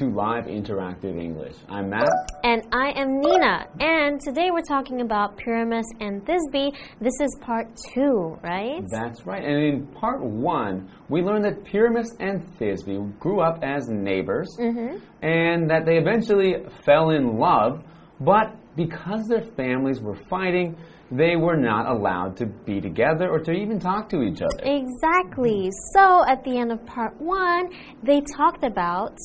to Live Interactive English. I'm Matt. And I am Nina. And today we're talking about Pyramus and Thisbe. This is part two, right? That's right. And in part one, we learned that Pyramus and Thisbe grew up as neighbors mm-hmm. and that they eventually fell in love, but because their families were fighting, they were not allowed to be together or to even talk to each other. Exactly. So at the end of part one, they talked about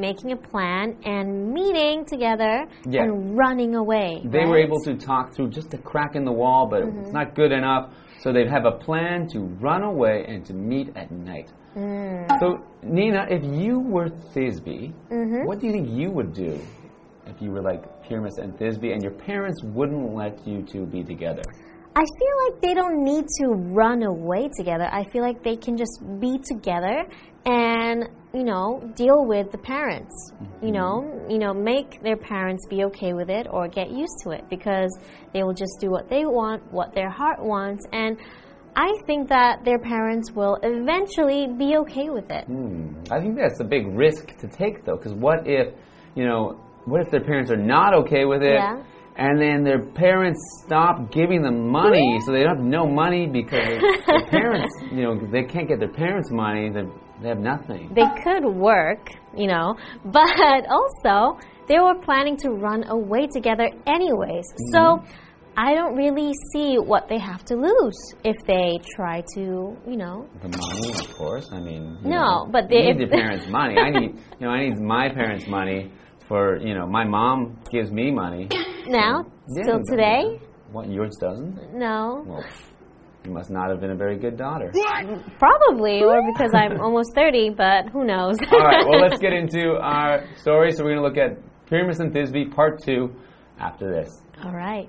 making a plan and meeting together Yeah. and running away. They were able to talk through just a crack in the wall, but it's mm-hmm. not good enough. So they'd have a plan to run away and to meet at night. Mm. So, Nina, if you were Thisbe, mm-hmm. what do you think you would do if you were like Pyramus and Thisbe and your parents wouldn't let you two be together? I feel like they don't need to run away together. I feel like they can just be together and, you know, deal with the parents. You know, you know, make their parents be okay with it or get used to it because they will just do what they want, what their heart wants and I think that their parents will eventually be okay with it. Hmm. I think that's a big risk to take, though, because what if, you know, what if their parents are not okay with it? Yeah. And then their parents stop giving them money, so they don't have no money because their parents, you know, they can't get their parents' money. They they have nothing. They could work, you know, but also they were planning to run away together anyways. So mm-hmm. I don't really see what they have to lose if they try to, you know. The money, of course. I mean, No, know, but you they- need your parents' money. I need, you know, I need my parents' money for, you know, my mom gives me money. Now, Yeah, still today? What yours doesn't? No. Well, you must not have been a very good daughter. Probably, or because I'm almost 30, but who knows? All right, well, let's get into our story. So we're going to look at Pyramus and Thisbe, part two, after this. All right.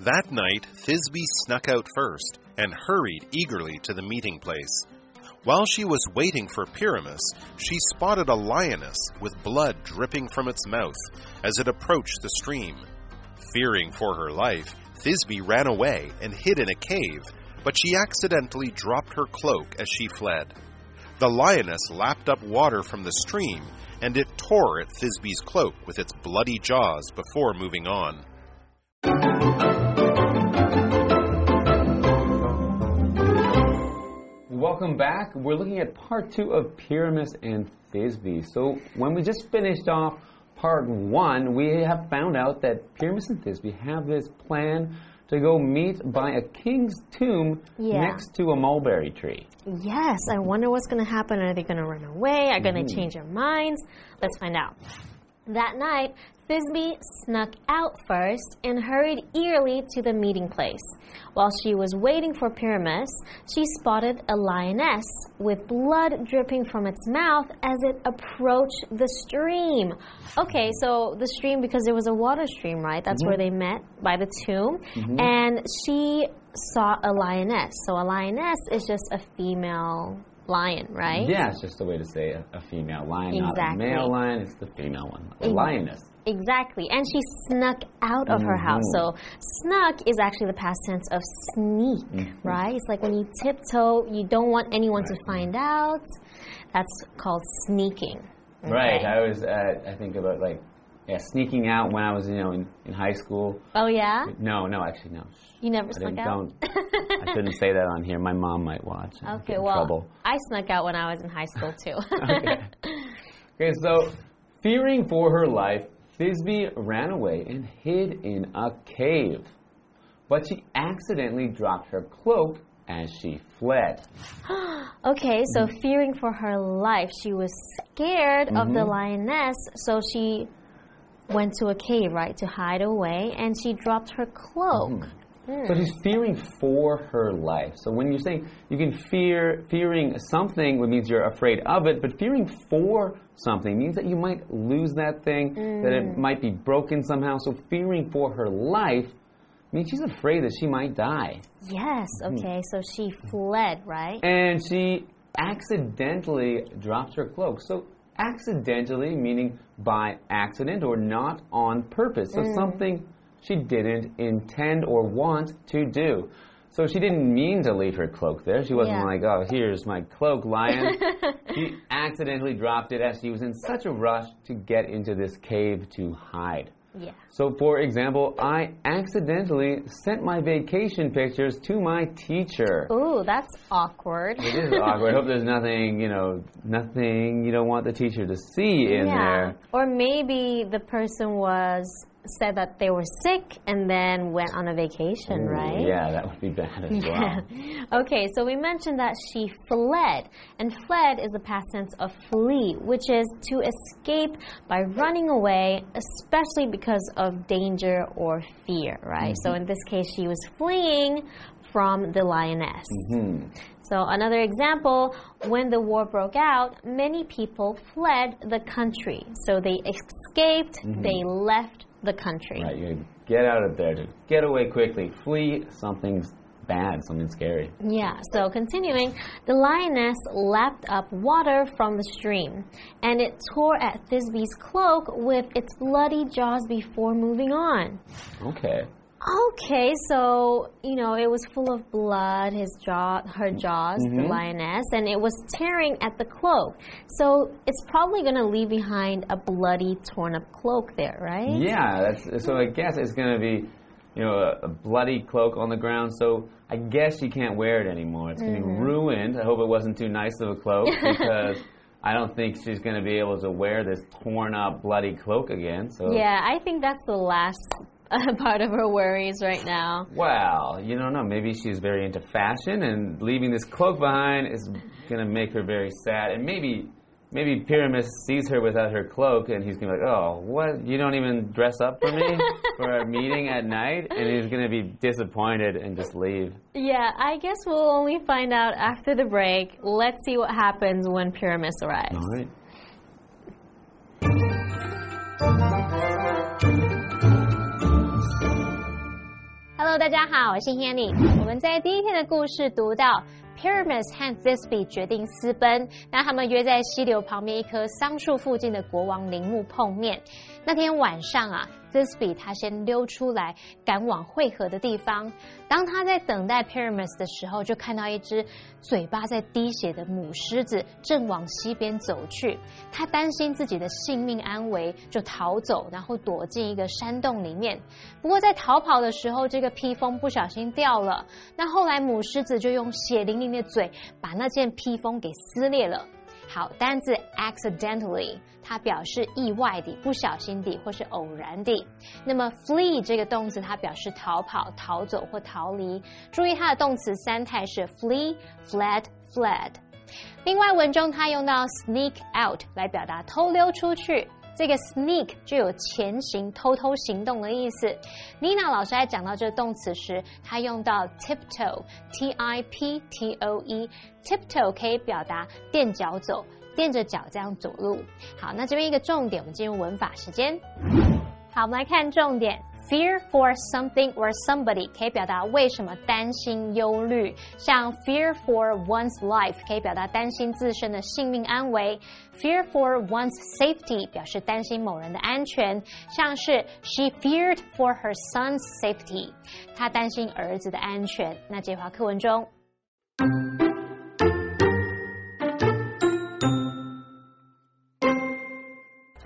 That night, Thisbe snuck out first and hurried eagerly to the meeting place. While she was waiting for Pyramus, she spotted a lioness with blood dripping from its mouth as it approached the stream. Fearing for her life, Thisbe ran away and hid in a cave, but she accidentally dropped her cloak as she fled. The lioness lapped up water from the stream, and it tore at Thisbe's cloak with its bloody jaws before moving on. Welcome back. We're looking at part two of Pyramus and Thisbe. So when we just finished off part one, we have found out that Pyramus and Thisbe have this plan to go meet by a king's tomb Yeah. next to a mulberry tree. Yes, I wonder what's going to happen. Are they going to run away? Are they going to mm-hmm. change their minds? Let's find out. That night, Thisbe snuck out first and hurried eagerly to the meeting place. While she was waiting for Pyramus, she spotted a lioness with blood dripping from its mouth as it approached the stream. Okay, so the stream, because there was a water stream, right? That's where mm-hmm. they met by the tomb. Mm-hmm. And she saw a lioness. So a lioness is just a female lion, right? Yeah, it's just a way to say a, a female lion, not a male lion. It's the female one, a lioness. Exactly. And she snuck out of her house. So snuck is actually the past tense of sneak, right? It's like when you tiptoe, you don't want anyone to find out. That's called sneaking. Right. I was. Uh, I think about like, yeah, sneaking out when I was, you know, in, in high school. Oh yeah? No, no, actually, no. You never I snuck out? don't. I shouldn't say that on here. My mom might watch. Okay, well, trouble. I snuck out when I was in high school too. Okay. Okay, so fearing for her life, Thisbe ran away and hid in a cave. But she accidentally dropped her cloak as she fled. Okay, so Mm-hmm. fearing for her life, she was scared of the lioness, so she went to a cave, right, to hide away, and she dropped her cloak. Mm-hmm. So she's fearing for her life. So when you're saying you can fear fearing something, it means you're afraid of it, but fearing for something means that you might lose that thing, that Mm. it might be broken somehow. So fearing for her life means she's afraid that she might die. Yes, Mm-hmm. okay, so she fled, right? and she accidentally drops her cloak. So, accidentally meaning by accident or not on purpose. So Mm. something she didn't intend or want to do. So she didn't mean to leave her cloak there. She wasn't Yeah. like, oh, here's my cloak, lion. she accidentally dropped it as she was in such a rush to get into this cave to hide. Yeah. So, for example, I accidentally sent my vacation pictures to my teacher. Ooh, that's awkward. It is awkward. I hope there's nothing, you know, nothing you don't want the teacher to see in yeah. there. Or maybe the person was said that they were sick and then went on a vacation, Ooh, right? Yeah, that would be bad as well. okay, so we mentioned that she fled, and fled is the past tense of flee, which is to escape by running away, especially because of danger or fear, right? So in this case, she was fleeing from the lioness. Hmm. So, another example when the war broke out, many people fled the country. So, they escaped, they left the country. Right, you get out of there to get away quickly. Flee something's bad, something scary. Yeah, so continuing, the lioness lapped up water from the stream, and it tore at Thisbe's cloak with its bloody jaws before moving on. Okay. Okay, so you know it was full of blood, his jaw, her jaws, the lioness, and it was tearing at the cloak. So it's probably going to leave behind a bloody, torn up cloak there, right? Yeah, that's so. I guess it's gonna be, you know, a, a bloody cloak on the ground. So I guess she can't wear it anymore. It's gonna Mm-hmm. be ruined. I hope it wasn't too nice of a cloak because I don't think she's gonna be able to wear this torn up, bloody cloak again. So Yeah, I think that's the last uh, part of her worries right now. Well, you don't know. Maybe she's very into fashion, and leaving this cloak behind is gonna make her very sad. And maybe, maybe Pyramus sees her without her cloak, and he's gonna be like, "Oh, what? You don't even dress up for me for our meeting at night?" And he's gonna be disappointed and just leave. Yeah, I guess we'll only find out after the break. Let's see what happens when Pyramus arrives. All right. Hello，大家好，我是 Hanny。我们在第一天的故事读到，Pyramus 和 Thisbe 决定私奔，那他们约在溪流旁边一棵桑树附近的国王陵墓碰面。那天晚上啊，Thisbe 他先溜出来，赶往汇合的地方。当他在等待 Pyramus 的时候，就看到一只嘴巴在滴血的母狮子正往西边走去。他担心自己的性命安危，就逃走，然后躲进一个山洞里面。不过在逃跑的时候，这个披风不小心掉了。那后来母狮子就用血淋淋的嘴把那件披风给撕裂了。好，单字 accidentally，它表示意外的、不小心的或是偶然的。那么 flee 这个动词，它表示逃跑、逃走或逃离。注意它的动词三态是 flee、fled、fled。另外，文中它用到 sneak out 来表达偷溜出去。这个 sneak 就有前行、偷偷行动的意思。Nina 老师在讲到这个动词时，她用到 tiptoe，t i p t o e，tiptoe 可以表达垫脚走，垫着脚这样走路。好，那这边一个重点，我们进入文法时间。好，我们来看重点。Fear for something or somebody 可以表达为什么担心、忧虑，像 fear for one's life 可以表达担心自身的性命安危；fear for one's safety 表示担心某人的安全，像是 she feared for her son's safety，她担心儿子的安全。那这句话课文中。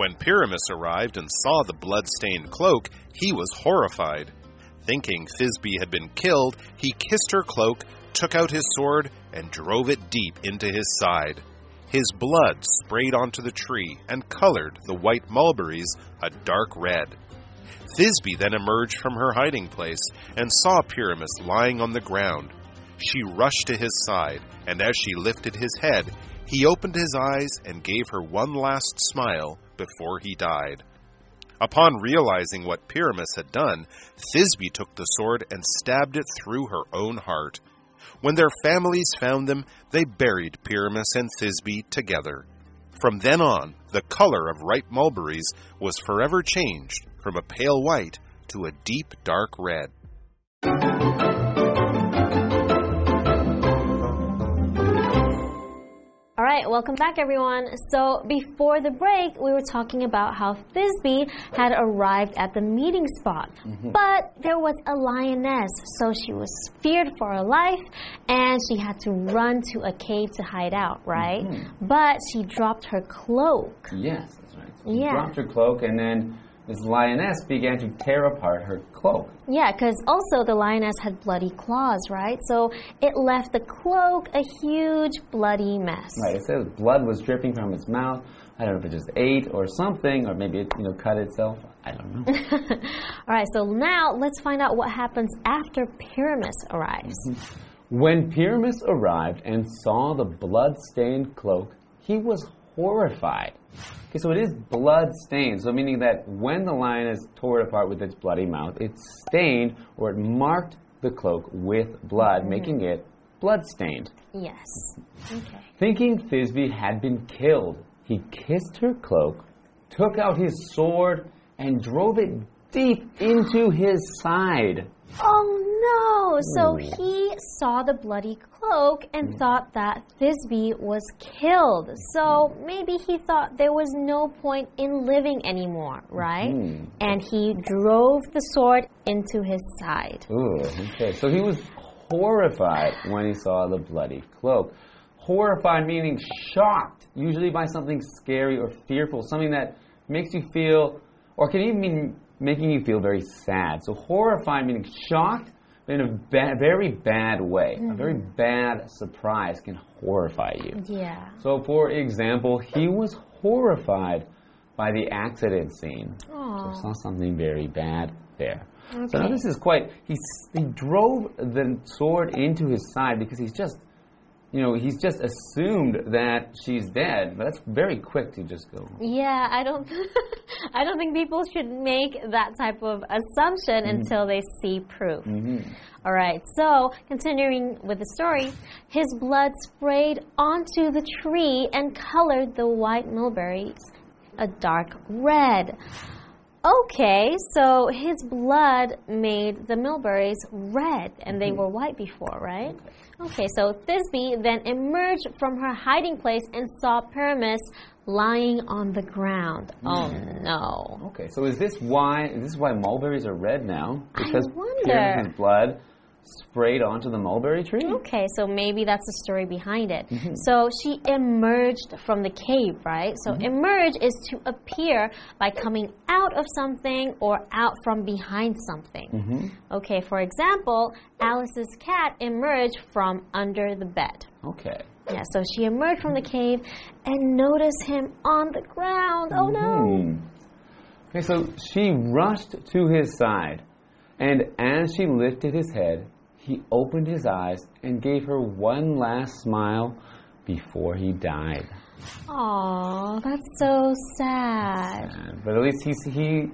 When Pyramus arrived and saw the blood-stained cloak, he was horrified. Thinking Thisbe had been killed, he kissed her cloak, took out his sword, and drove it deep into his side. His blood sprayed onto the tree and colored the white mulberries a dark red. Thisbe then emerged from her hiding place and saw Pyramus lying on the ground. She rushed to his side, and as she lifted his head, he opened his eyes and gave her one last smile before he died. Upon realizing what Pyramus had done, Thisbe took the sword and stabbed it through her own heart. When their families found them, they buried Pyramus and Thisbe together. From then on, the color of ripe mulberries was forever changed from a pale white to a deep dark red. All right, welcome back, everyone. So, before the break, we were talking about how Thisbe had arrived at the meeting spot. Mm-hmm. But there was a lioness, so she was feared for her life and she had to run to a cave to hide out, right? Mm-hmm. But she dropped her cloak. Yes, that's right. She Yeah. dropped her cloak, and then this lioness began to tear apart her cloak. Yeah, because also the lioness had bloody claws, right? So it left the cloak a huge bloody mess. Right. It says blood was dripping from its mouth. I don't know if it just ate or something, or maybe it you know cut itself. I don't know. All right, so now let's find out what happens after Pyramus arrives. Mm-hmm. when Pyramus arrived and saw the blood-stained cloak, he was horrified. Okay, so it is blood-stained, so meaning that when the lioness tore it apart with its bloody mouth, it stained or it marked the cloak with blood, mm-hmm. making it blood-stained. Yes. Okay. Thinking Thisbe had been killed, he kissed her cloak, took out his sword, and drove it deep into his side. Oh no! So he saw the bloody cloak and thought that Thisbe was killed. So maybe he thought there was no point in living anymore, right? Mhm. And he drove the sword into his side. Ooh, okay. So he was horrified when he saw the bloody cloak. Horrified meaning shocked, usually by something scary or fearful, something that makes you feel, or can even mean making you feel very sad. So horrified meaning shocked in a ba very bad way. A very mm-hmm. bad surprise can horrify you. Yeah. So, for example, he was horrified by the accident scene. So saw something very bad there. Okay. So now this is quite. He he drove the sword into his side because he's just, you know, he's just assumed that she's dead. But that's very quick to just go. Yeah, I don't I don't think people should make that type of assumption mm-hmm. until they see proof. Mm-hmm. All right. So, continuing with the story, his blood sprayed onto the tree and colored the white mulberries a dark red. Okay, so his blood made the mulberries red and they mm-hmm. were white before, right? Okay, so Thisbe then emerged from her hiding place and saw Pyramus lying on the ground. Oh hmm. no. Okay, so is this why? Is this why mulberries are red now? Because wonder. Pyramus's blood sprayed onto the mulberry tree. Okay, so maybe that's the story behind it. Mm-hmm. So she emerged from the cave, right? So Mm-hmm. emerge is to appear by coming out of something or out from behind something. Mm-hmm. Okay, for example, Alice's cat emerged from under the bed. Okay. Yeah, so she emerged from the cave and noticed him on the ground. Oh no! Hmm. Okay, so she rushed to his side, and as she lifted his head, he opened his eyes and gave her one last smile before he died. Aw, that's so sad. And- But at least he's, he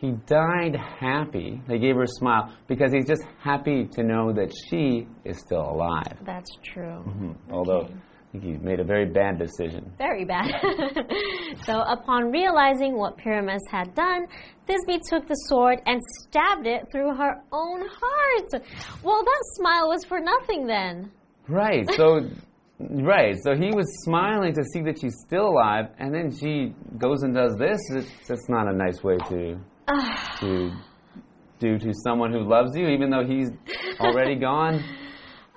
he died happy. They gave her a smile because he's just happy to know that she is still alive. That's true. Mm-hmm. Although I think he made a very bad decision. Very bad. so, upon realizing what Pyramus had done, Thisbe took the sword and stabbed it through her own heart. Well, that smile was for nothing then. Right. So, right. So he was smiling to see that she's still alive, and then she goes and does this. It's that's not a nice way to to do to someone who loves you, even though he's already gone.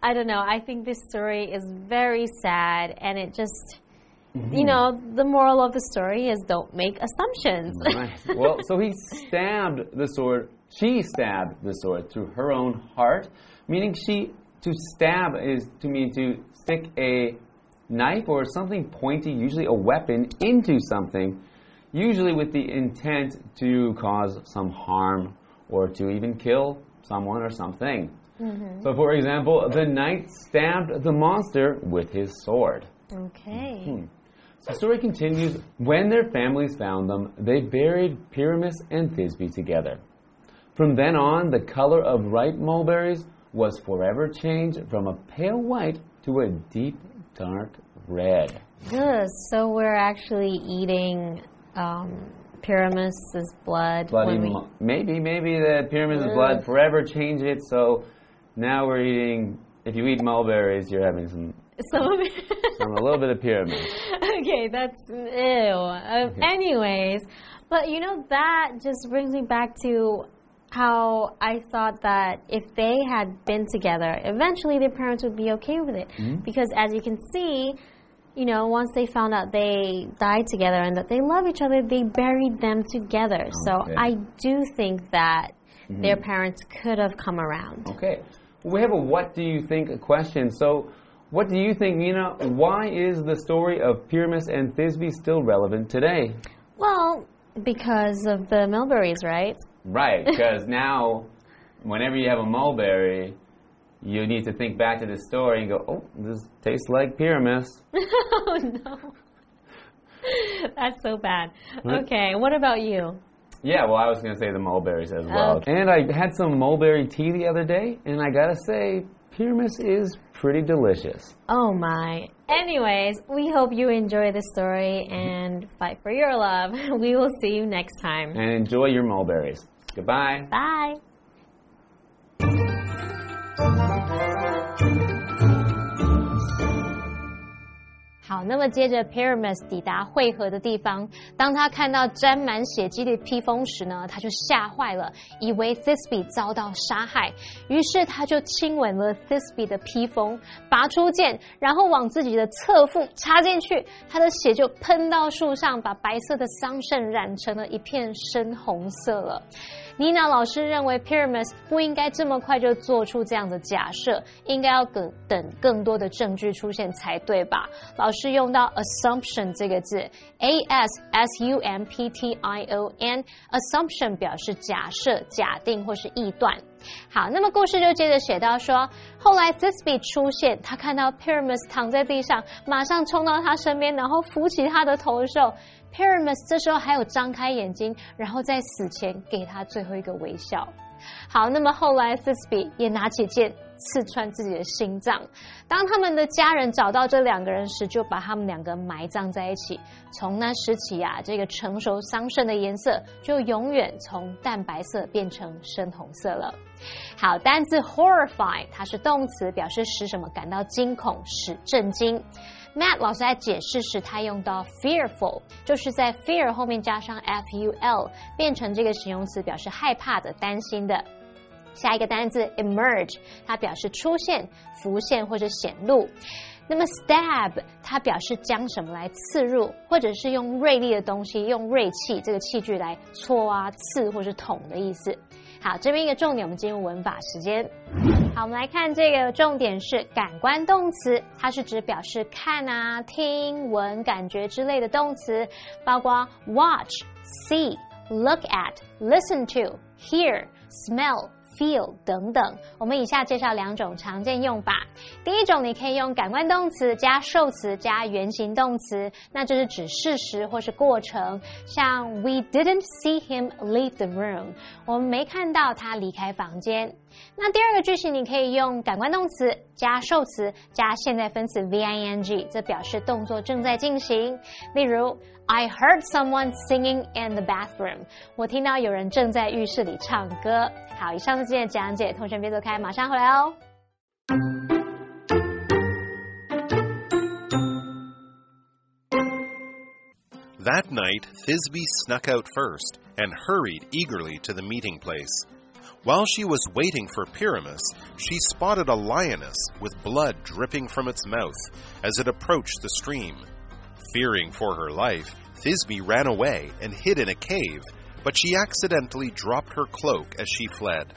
I don't know. I think this story is very sad, and it just, Mm-hmm. you know, the moral of the story is don't make assumptions. Right. Well, so he stabbed the sword. She stabbed the sword through her own heart, meaning she to stab is to mean to stick a knife or something pointy, usually a weapon, into something, usually with the intent to cause some harm or to even kill someone or something. Mm-hmm. So, for example, the knight stabbed the monster with his sword. okay. Hmm. The story continues. When their families found them, they buried Pyramus and Thisbe together. From then on, the color of ripe mulberries was forever changed from a pale white to a deep dark red. Good. So we're actually eating um, Pyramus's blood. Bloody, when we- maybe, maybe the Pyramus's mm. blood forever changed it. So now we're eating. If you eat mulberries, you're having some Some of it. Some a little bit of Pyramus. okay, that's ew. Uh, anyways, but you know that just brings me back to how I thought that if they had been together, eventually their parents would be okay with it. Mm-hmm. Because as you can see, you know, once they found out they died together and that they love each other, they buried them together. So I do think that Mm-hmm. their parents could have come around. Okay. We have a what do you think question. So, what do you think, Nina? Why is the story of Pyramus and Thisbe still relevant today? Well, because of the mulberries, right? Right, because now, whenever you have a mulberry, you need to think back to the story and go, oh, this tastes like Pyramus. oh no. That's so bad. Okay, what about you? Yeah, well, I was going to say the mulberries as well. Okay. And I had some mulberry tea the other day, and I gotta say, Pyramus is pretty delicious. Oh my. Anyways, we hope you enjoy the story and fight for your love. We will see you next time. And enjoy your mulberries. Goodbye. Bye. 好，那么接着 Pyramus 抵达汇合的地方，当他看到沾满血迹的披风时呢，他就吓坏了，以为 Thisbe 遭到杀害，于是他就亲吻了 Thisbe 的披风，拔出剑，然后往自己的侧腹插进去，他的血就喷到树上，把白色的桑葚染成了一片深红色了。妮娜老师认为 Pyramus 不应该这么快就做出这样的假设，应该要等等更多的证据出现才对吧？老师用到 assumption 这个字，a s s u m p t i o n，assumption 表示假设、假定或是臆断。好，那么故事就接着写到说，后来 Thisbe 出现，他看到 Pyramus 躺在地上，马上冲到他身边，然后扶起他的头的时候，Pyramus 这时候还有张开眼睛，然后在死前给他最后一个微笑。好，那么后来 Sisbee 也拿起剑刺穿自己的心脏。当他们的家人找到这两个人时，就把他们两个埋葬在一起。从那时起啊，这个成熟桑葚的颜色就永远从淡白色变成深红色了。好，单字 horrify 它是动词，表示使什么感到惊恐、使震惊。Matt 老师在解释时，他用到 fearful，就是在 fear 后面加上 f u l，变成这个形容词，表示害怕的、担心的。下一个单字 emerge，它表示出现、浮现或者显露。那么 stab 它表示将什么来刺入，或者是用锐利的东西、用锐器这个器具来戳啊、刺或是捅的意思。好，这边一个重点，我们进入文法时间。好，我们来看这个重点是感官动词，它是指表示看啊、听、闻、感觉之类的动词，包括 watch、see、look at、listen to、hear、smell。Feel 等等，我们以下介绍两种常见用法。第一种，你可以用感官动词加受词加原形动词，那就是指事实或是过程。像 We didn't see him leave the room，我们没看到他离开房间。那第二个句型，你可以用感官动词加受词加现在分词 v-i-n-g，这表示动作正在进行。例如，I heard someone singing in the bathroom，我听到有人正在浴室里唱歌。好，以上是今天的讲解，同学别走开，马上回来哦。 That night, Thisbe snuck out first and hurried eagerly to the meeting place. While she was waiting for Pyramus, she spotted a lioness with blood dripping from its mouth as it approached the stream. Fearing for her life, Thisbe ran away and hid in a cave, but she accidentally dropped her cloak as she fled.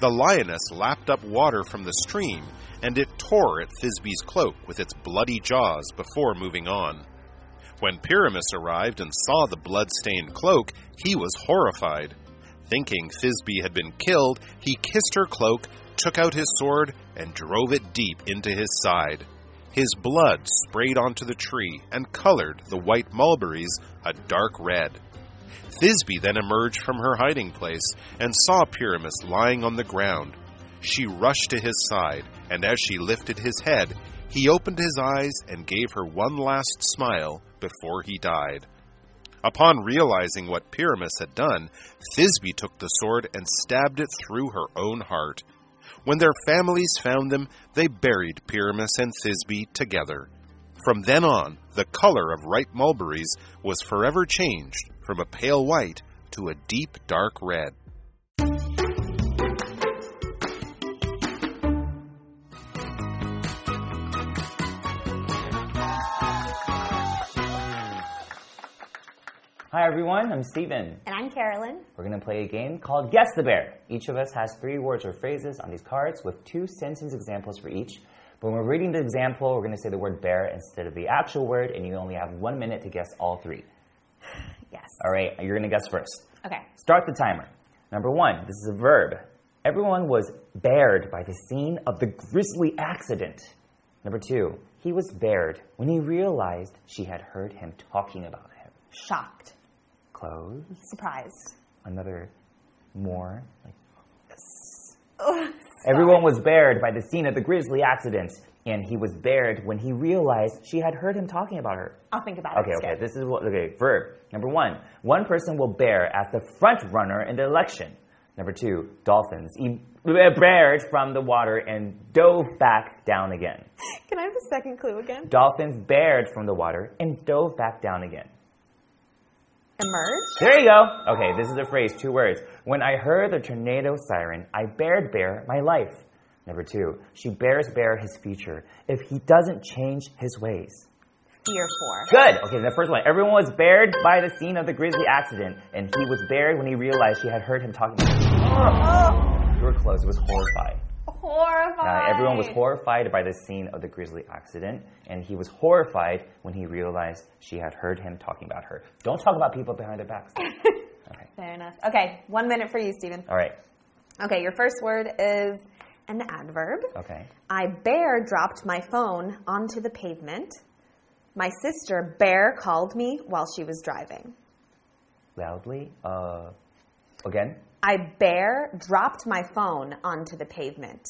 The lioness lapped up water from the stream, and it tore at Thisbe's cloak with its bloody jaws before moving on. When Pyramus arrived and saw the blood-stained cloak, he was horrified. Thinking Thisbe had been killed, he kissed her cloak, took out his sword, and drove it deep into his side. His blood sprayed onto the tree and colored the white mulberries a dark red. Thisbe then emerged from her hiding place and saw Pyramus lying on the ground. She rushed to his side, and as she lifted his head, he opened his eyes and gave her one last smile before he died. Upon realizing what Pyramus had done, Thisbe took the sword and stabbed it through her own heart. When their families found them, they buried Pyramus and Thisbe together. From then on, the color of ripe mulberries was forever changed from a pale white to a deep dark red. Hi everyone, I'm Steven. And I'm Carolyn. We're going to play a game called Guess the Bear. Each of us has three words or phrases on these cards with two sentence examples for each. When we're reading the example, we're going to say the word bear instead of the actual word, and you only have one minute to guess all three. Yes. All right, you're going to guess first. Okay. Start the timer. Number one, this is a verb. Everyone was bared by the scene of the grisly accident. Number two, he was bared when he realized she had heard him talking about him. Shocked. Close. Surprised. Another more. Like, Oh, Everyone was bared by the scene of the grisly accident, and he was bared when he realized she had heard him talking about her. I'll think about Okay, it. okay. Okay. This is what. Okay, verb. Number one, one person will bear as the front runner in the election. Number two, dolphins e- eh, bared from the water and dove back down again. Can I have the second clue again? Dolphins bared from the water and dove back down again. Emerge. There you go. Okay, this is a phrase, two words. When I heard the tornado siren, I bared bear my life. Number two, she bears bear his future if he doesn't change his ways. Fear for. Good. Okay, the first one. Everyone was bared by the scene of the grisly accident, and he was bared when he realized she had heard him talking. Oh, You were close. It was horrified. Horrified. Uh, everyone was horrified by the scene of the grisly accident, and he was horrified when he realized she had heard him talking about her. Don't talk about people behind their backs. okay. Fair enough. Okay, one minute for you, Stephen. All right. Okay, your first word is an adverb. Okay. I bear dropped my phone onto the pavement. My sister Bear called me while she was driving. Loudly. Uh, again. I bare dropped my phone onto the pavement.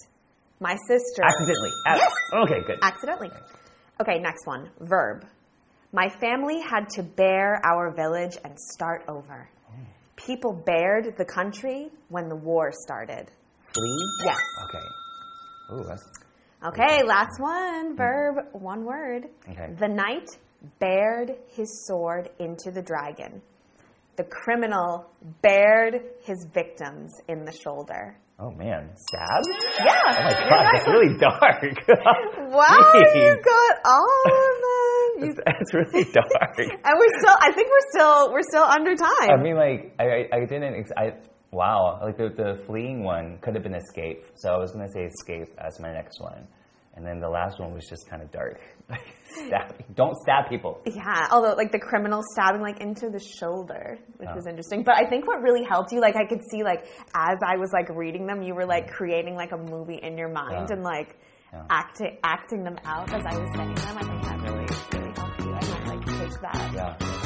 My sister Accidentally. Ac- Yes. Okay. Good. accidentally. Okay, next one. Verb. My family had to bear our village and start over. People bared the country when the war started. Flee. Yes. Okay. Ooh, that's Okay, last one. Verb, one word. Okay. The knight bared his sword into the dragon. The criminal bared his victims in the shoulder. Oh man, stab? Yeah. Oh my god, that's really dark. Wow, you got all of them. You, That's really dark. and we're still. I think we're still. We're still under time. I mean, like, I, I, I didn't. Ex- I wow, like the the fleeing one could have been escape. So I was gonna say escape as my next one, and then the last one was just kind of dark. Stabbing. Don't stab people. Yeah, although like the criminal stabbing like into the shoulder, which Oh. was interesting. But I think what really helped you, like I could see like as I was like reading them, you were like creating like a movie in your mind Yeah. and like Yeah. acting acting them out as I was saying them. I think that really really helped you. I might like take that. Yeah.